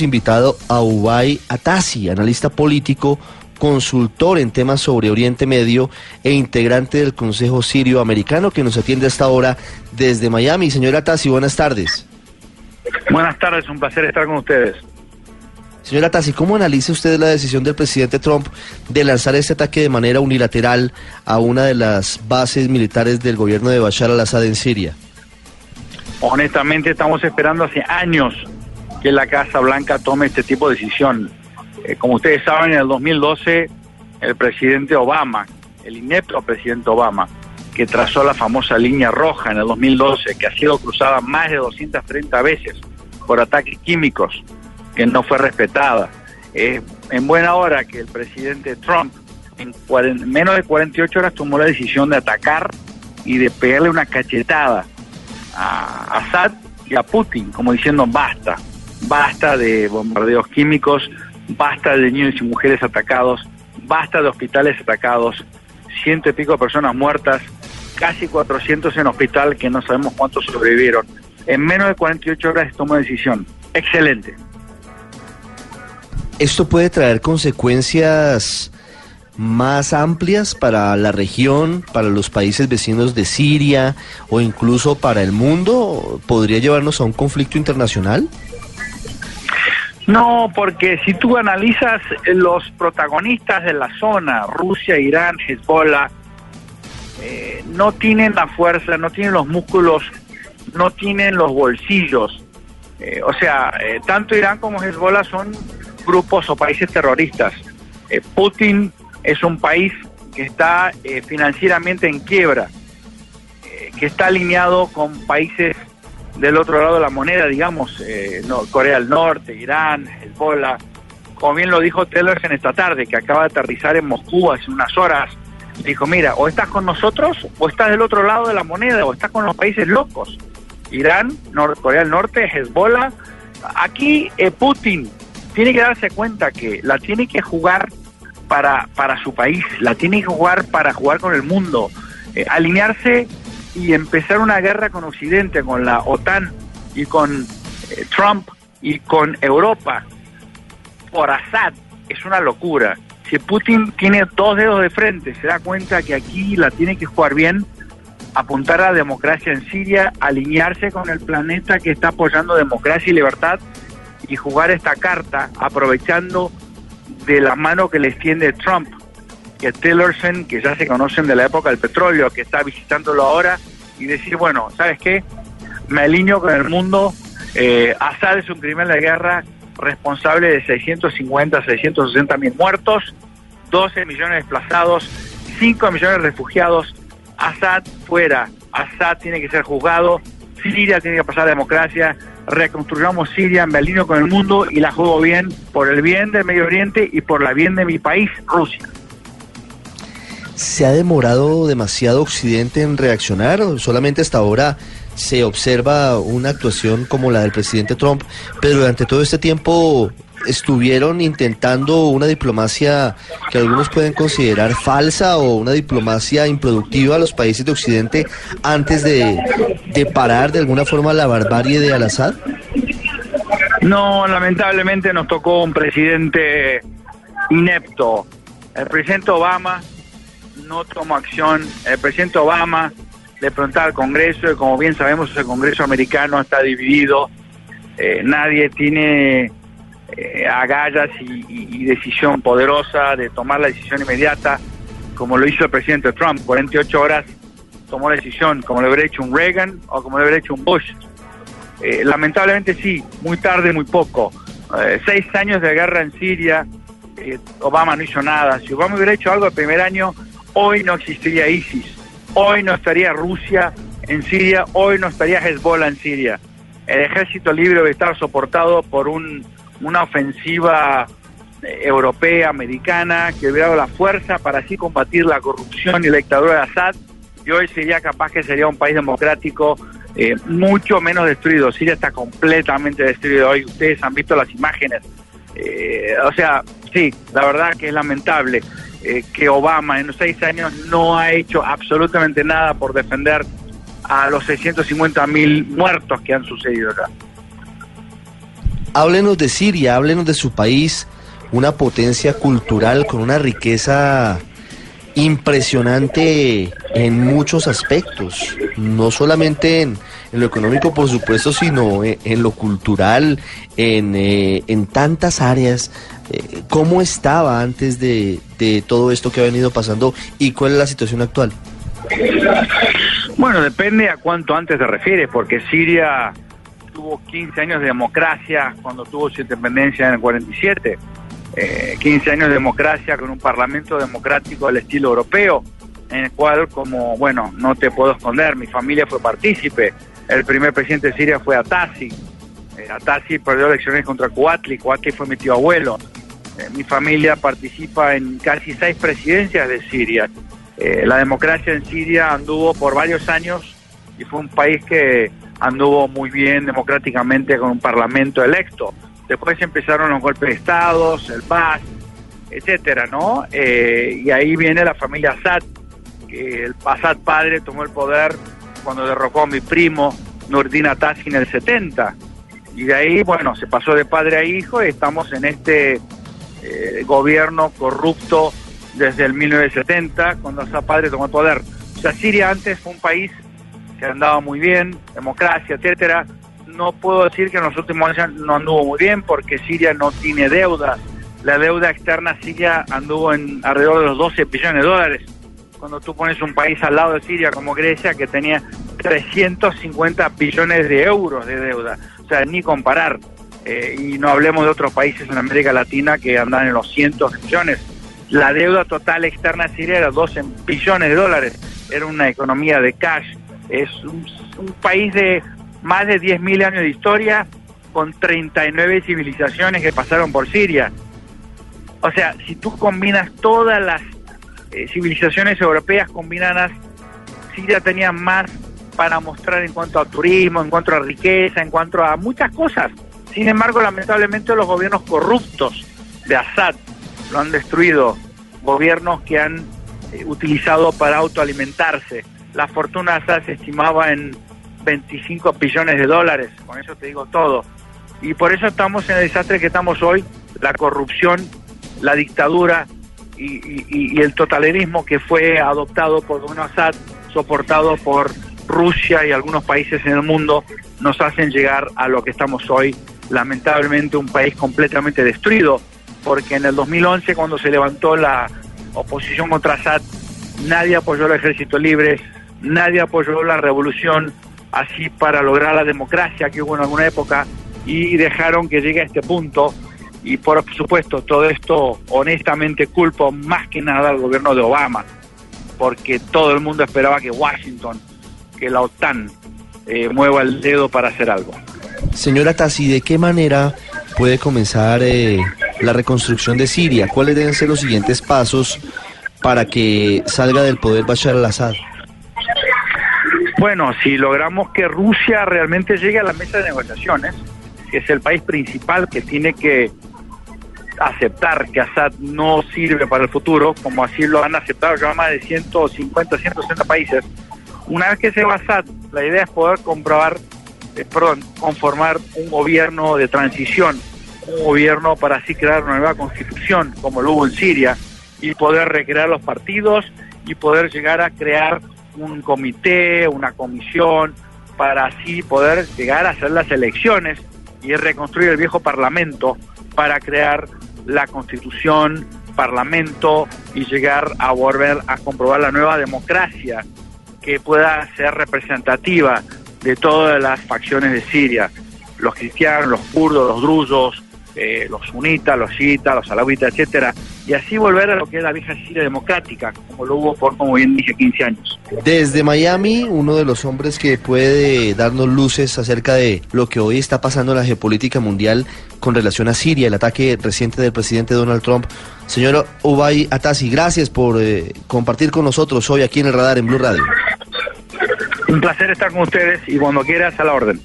invitado a Ubay Atasi, analista político, consultor en temas sobre Oriente Medio e integrante del Consejo Sirio Americano que nos atiende hasta ahora desde Miami. Señora Atasi, buenas tardes. Buenas tardes, un placer estar con ustedes. Señora Tassi, ¿cómo analiza usted la decisión del presidente Trump de lanzar este ataque de manera unilateral a una de las bases militares del gobierno de Bashar al-Assad en Siria? Honestamente, estamos esperando hace años que la Casa Blanca tome este tipo de decisión. Eh, como ustedes saben, en el 2012 el presidente Obama, el inepto presidente Obama, que trazó la famosa línea roja en el 2012, que ha sido cruzada más de 230 veces por ataques químicos, que no fue respetada. en buena hora que el presidente Trump en menos de 48 horas tomó la decisión de atacar y de pegarle una cachetada a Assad y a Putin, como diciendo basta, basta de bombardeos químicos, basta de niños y mujeres atacados, basta de hospitales atacados, ciento y pico de personas muertas, casi 400 en hospital que no sabemos cuántos sobrevivieron. En menos de 48 horas tomó decisión. Excelente. ¿Esto puede traer consecuencias más amplias para la región, para los países vecinos de Siria o incluso para el mundo? ¿Podría llevarnos a un conflicto internacional? No, porque si tú analizas los protagonistas de la zona, Rusia, Irán, Hezbollah, eh, no tienen la fuerza, no tienen los músculos, no tienen los bolsillos. Eh, o sea, eh, tanto Irán como Hezbollah son grupos o países terroristas. Putin es un país que está financieramente en quiebra, que está alineado con países del otro lado de la moneda, digamos, eh, Corea del Norte, Irán, Hezbollah. Como bien lo dijo en esta tarde, que acaba de aterrizar en Moscú hace unas horas, dijo, mira, o estás con nosotros o estás del otro lado de la moneda o estás con los países locos. Irán, Corea del Norte, Hezbollah. Aquí eh, Putin tiene que darse cuenta que la tiene que jugar para, para su país, la tiene que jugar para jugar con el mundo, eh, alinearse y empezar una guerra con Occidente, con la OTAN y con eh, Trump y con Europa por Assad es una locura. Si Putin tiene dos dedos de frente, se da cuenta que aquí la tiene que jugar bien, apuntar a la democracia en Siria, alinearse con el planeta que está apoyando democracia y libertad y jugar esta carta aprovechando de la mano que le extiende Trump que Tillerson, que ya se conocen de la época del petróleo, que está visitándolo ahora, y decir, bueno, ¿sabes qué? Me alineo con el mundo. Eh, Assad es un criminal de guerra responsable de 650, 660 mil muertos, 12 millones desplazados, 5 millones de refugiados. Assad fuera, Assad tiene que ser juzgado, Siria tiene que pasar a democracia, reconstruyamos Siria, me alineo con el mundo y la juego bien por el bien del Medio Oriente y por la bien de mi país, Rusia. ¿Se ha demorado demasiado Occidente en reaccionar? Solamente hasta ahora se observa una actuación como la del presidente Trump, pero durante todo este tiempo estuvieron intentando una diplomacia que algunos pueden considerar falsa o una diplomacia improductiva a los países de Occidente antes de, parar de alguna forma la barbarie de Al-Assad? No, lamentablemente nos tocó un presidente inepto. El presidente Obama no tomó acción. El presidente Obama le preguntaba al Congreso, y como bien sabemos, el Congreso americano está dividido. Eh, nadie tiene eh, agallas y, decisión poderosa de tomar la decisión inmediata, como lo hizo el presidente Trump. 48 horas tomó la decisión, como lo hubiera hecho un Reagan o como lo hubiera hecho un Bush. Eh, lamentablemente sí, muy tarde, muy poco. seis años de guerra en Siria, Obama no hizo nada. Si Obama hubiera hecho algo el primer año, hoy no existiría ISIS, hoy no estaría Rusia en Siria, hoy no estaría Hezbollah en Siria. El ejército libre debe estar soportado por un, una ofensiva eh, europea, americana, que hubiera dado la fuerza para así combatir la corrupción y la dictadura de Assad, y hoy sería capaz que sería un país democrático eh, mucho menos destruido. Siria está completamente destruido hoy. Ustedes han visto las imágenes. Eh, o sea, sí, la verdad que es lamentable. Eh, que Obama en los seis años no ha hecho absolutamente nada por defender a los 650 mil muertos que han sucedido acá. Háblenos de Siria, háblenos de su país, una potencia cultural con una riqueza impresionante en muchos aspectos, no solamente en, lo económico, por supuesto, sino en, lo cultural, en, eh, en tantas áreas. Eh, ¿Cómo estaba antes de, de todo esto que ha venido pasando y cuál es la situación actual? Bueno, depende a cuánto antes te refieres, porque Siria tuvo 15 años de democracia cuando tuvo su independencia en el 47, 15 años de democracia con un parlamento democrático del estilo europeo, en el cual, como, bueno, no te puedo esconder, mi familia fue partícipe, el primer presidente de Siria fue Atasi, eh, perdió elecciones contra Kuatli, Kuatli fue mi tío abuelo, eh, mi familia participa en casi seis presidencias de Siria, eh, la democracia en Siria anduvo por varios años y fue un país que anduvo muy bien democráticamente con un parlamento electo. Después empezaron los golpes de Estado, el PAS, etcétera, ¿no? Eh, y ahí viene la familia Assad, que el Assad padre tomó el poder cuando derrocó a mi primo Nurdin Atazi en el 70. Y de ahí, bueno, se pasó de padre a hijo y estamos en este eh, gobierno corrupto desde el 1970, cuando Assad padre tomó el poder. O sea, Siria antes fue un país que andaba muy bien, democracia, etcétera. No puedo decir que en los últimos años no anduvo muy bien porque Siria no tiene deuda. La deuda externa siria anduvo en alrededor de los 12 billones de dólares. Cuando tú pones un país al lado de Siria como Grecia que tenía 350 billones de euros de deuda. O sea, ni comparar. Eh, y no hablemos de otros países en América Latina que andan en los cientos de millones la deuda total externa siria era 12 billones de dólares. Era una economía de cash. Es un, país de más de 10.000 años de historia con 39 civilizaciones que pasaron por Siria. O sea, si tú combinas todas las eh, civilizaciones europeas combinadas, Siria tenía más para mostrar en cuanto a turismo, en cuanto a riqueza, en cuanto a muchas cosas. Sin embargo, lamentablemente los gobiernos corruptos de Assad, lo han destruido, gobiernos que han eh, utilizado para autoalimentarse. La fortuna se estimaba en 25 billones de dólares, con eso te digo todo. Y por eso estamos en el desastre que estamos hoy, la corrupción, la dictadura y, el totalitarismo que fue adoptado por Don Assad, soportado por Rusia y algunos países en el mundo, nos hacen llegar a lo que estamos hoy, lamentablemente un país completamente destruido, porque en el 2011 cuando se levantó la oposición contra Assad, nadie apoyó el ejército libre, nadie apoyó la revolución así para lograr la democracia que hubo en alguna época y dejaron que llegue a este punto y por supuesto todo esto honestamente culpo más que nada al gobierno de Obama porque todo el mundo esperaba que Washington, que la OTAN eh, mueva el dedo para hacer algo. Señora Tassi, ¿de qué manera puede comenzar eh, la reconstrucción de Siria? ¿Cuáles deben ser los siguientes pasos para que salga del poder Bashar al-Assad? Bueno, si logramos que Rusia realmente llegue a la mesa de negociaciones, que es el país principal que tiene que aceptar que Assad no sirve para el futuro, como así lo han aceptado ya más de 150, 160 países, una vez que se va Assad, la idea es poder comprobar, eh, perdón, conformar un gobierno de transición un gobierno para así crear una nueva constitución, como lo hubo en Siria, y poder recrear los partidos y poder llegar a crear un comité, una comisión, para así poder llegar a hacer las elecciones y reconstruir el viejo parlamento para crear la constitución, parlamento y llegar a volver a comprobar la nueva democracia que pueda ser representativa de todas las facciones de Siria, los cristianos, los kurdos, los drusos, eh, los sunitas, los chiitas, los alawitas, etcétera, y así volver a lo que es la vieja Siria democrática, como lo hubo por, como bien dije, 15 años. Desde Miami, uno de los hombres que puede darnos luces acerca de lo que hoy está pasando en la geopolítica mundial con relación a Siria, el ataque reciente del presidente Donald Trump. Señor Ubay Atasi, gracias por eh, compartir con nosotros hoy aquí en el radar en Blue Radio. Un placer estar con ustedes y cuando quieras a la orden.